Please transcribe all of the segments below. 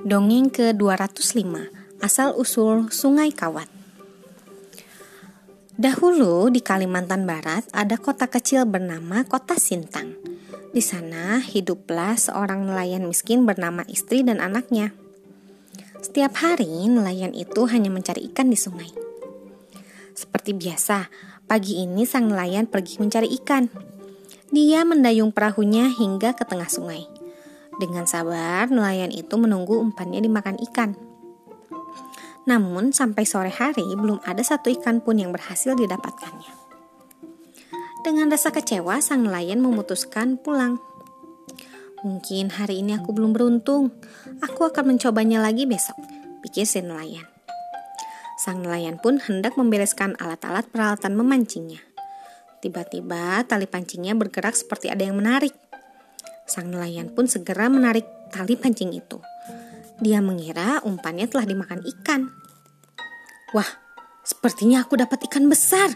Dongeng ke-205 Asal-usul Sungai Kawat Dahulu di Kalimantan Barat ada kota kecil bernama Kota Sintang. Di sana hiduplah seorang nelayan miskin bernama istri dan anaknya. Setiap hari nelayan itu hanya mencari ikan di sungai. Seperti biasa, pagi ini sang nelayan pergi mencari ikan. Dia mendayung perahunya hingga ke tengah sungai. Dengan sabar, nelayan itu menunggu umpannya dimakan ikan. Namun, sampai sore hari belum ada satu ikan pun yang berhasil didapatkannya. Dengan rasa kecewa, sang nelayan memutuskan pulang. Mungkin hari ini aku belum beruntung. Aku akan mencobanya lagi besok, pikir si nelayan. Sang nelayan pun hendak membereskan alat-alat peralatan memancingnya. Tiba-tiba tali pancingnya bergerak seperti ada yang menarik. Sang nelayan pun segera menarik tali pancing itu. Dia mengira umpannya telah dimakan ikan. Wah, sepertinya aku dapat ikan besar,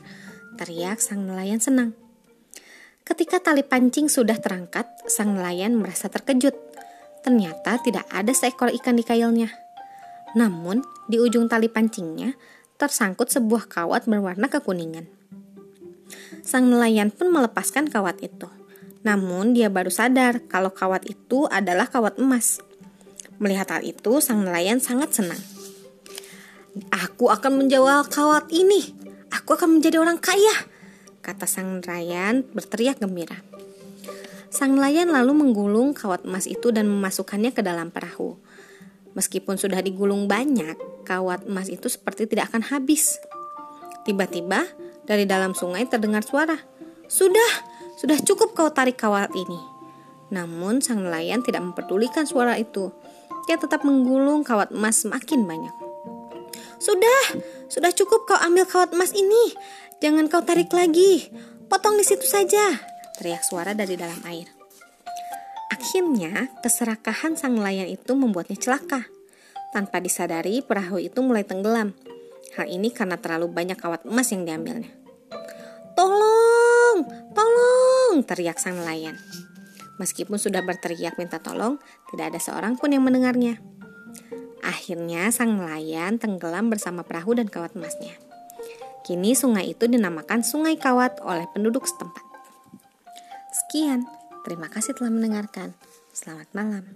teriak sang nelayan senang. Ketika tali pancing sudah terangkat, sang nelayan merasa terkejut. Ternyata tidak ada seekor ikan di kailnya. Namun, di ujung tali pancingnya tersangkut sebuah kawat berwarna kekuningan. Sang nelayan pun melepaskan kawat itu. Namun dia baru sadar kalau kawat itu adalah kawat emas. Melihat hal itu, sang nelayan sangat senang. Aku akan menjual kawat ini. Aku akan menjadi orang kaya, kata sang nelayan berteriak gembira. Sang nelayan lalu menggulung kawat emas itu dan memasukkannya ke dalam perahu. Meskipun sudah digulung banyak, kawat emas itu seperti tidak akan habis. Tiba-tiba, dari dalam sungai terdengar suara, "Sudah, sudah cukup kau tarik kawat ini. Namun sang nelayan tidak memperdulikan suara itu. Dia tetap menggulung kawat emas semakin banyak. Sudah, sudah cukup kau ambil kawat emas ini. Jangan kau tarik lagi. Potong di situ saja, teriak suara dari dalam air. Akhirnya, keserakahan sang nelayan itu membuatnya celaka. Tanpa disadari, perahu itu mulai tenggelam. Hal ini karena terlalu banyak kawat emas yang diambilnya. Tolong, tolong, teriak sang nelayan. Meskipun sudah berteriak minta tolong, tidak ada seorang pun yang mendengarnya. Akhirnya sang nelayan tenggelam bersama perahu dan kawat emasnya. Kini sungai itu dinamakan Sungai Kawat oleh penduduk setempat. Sekian, terima kasih telah mendengarkan. Selamat malam.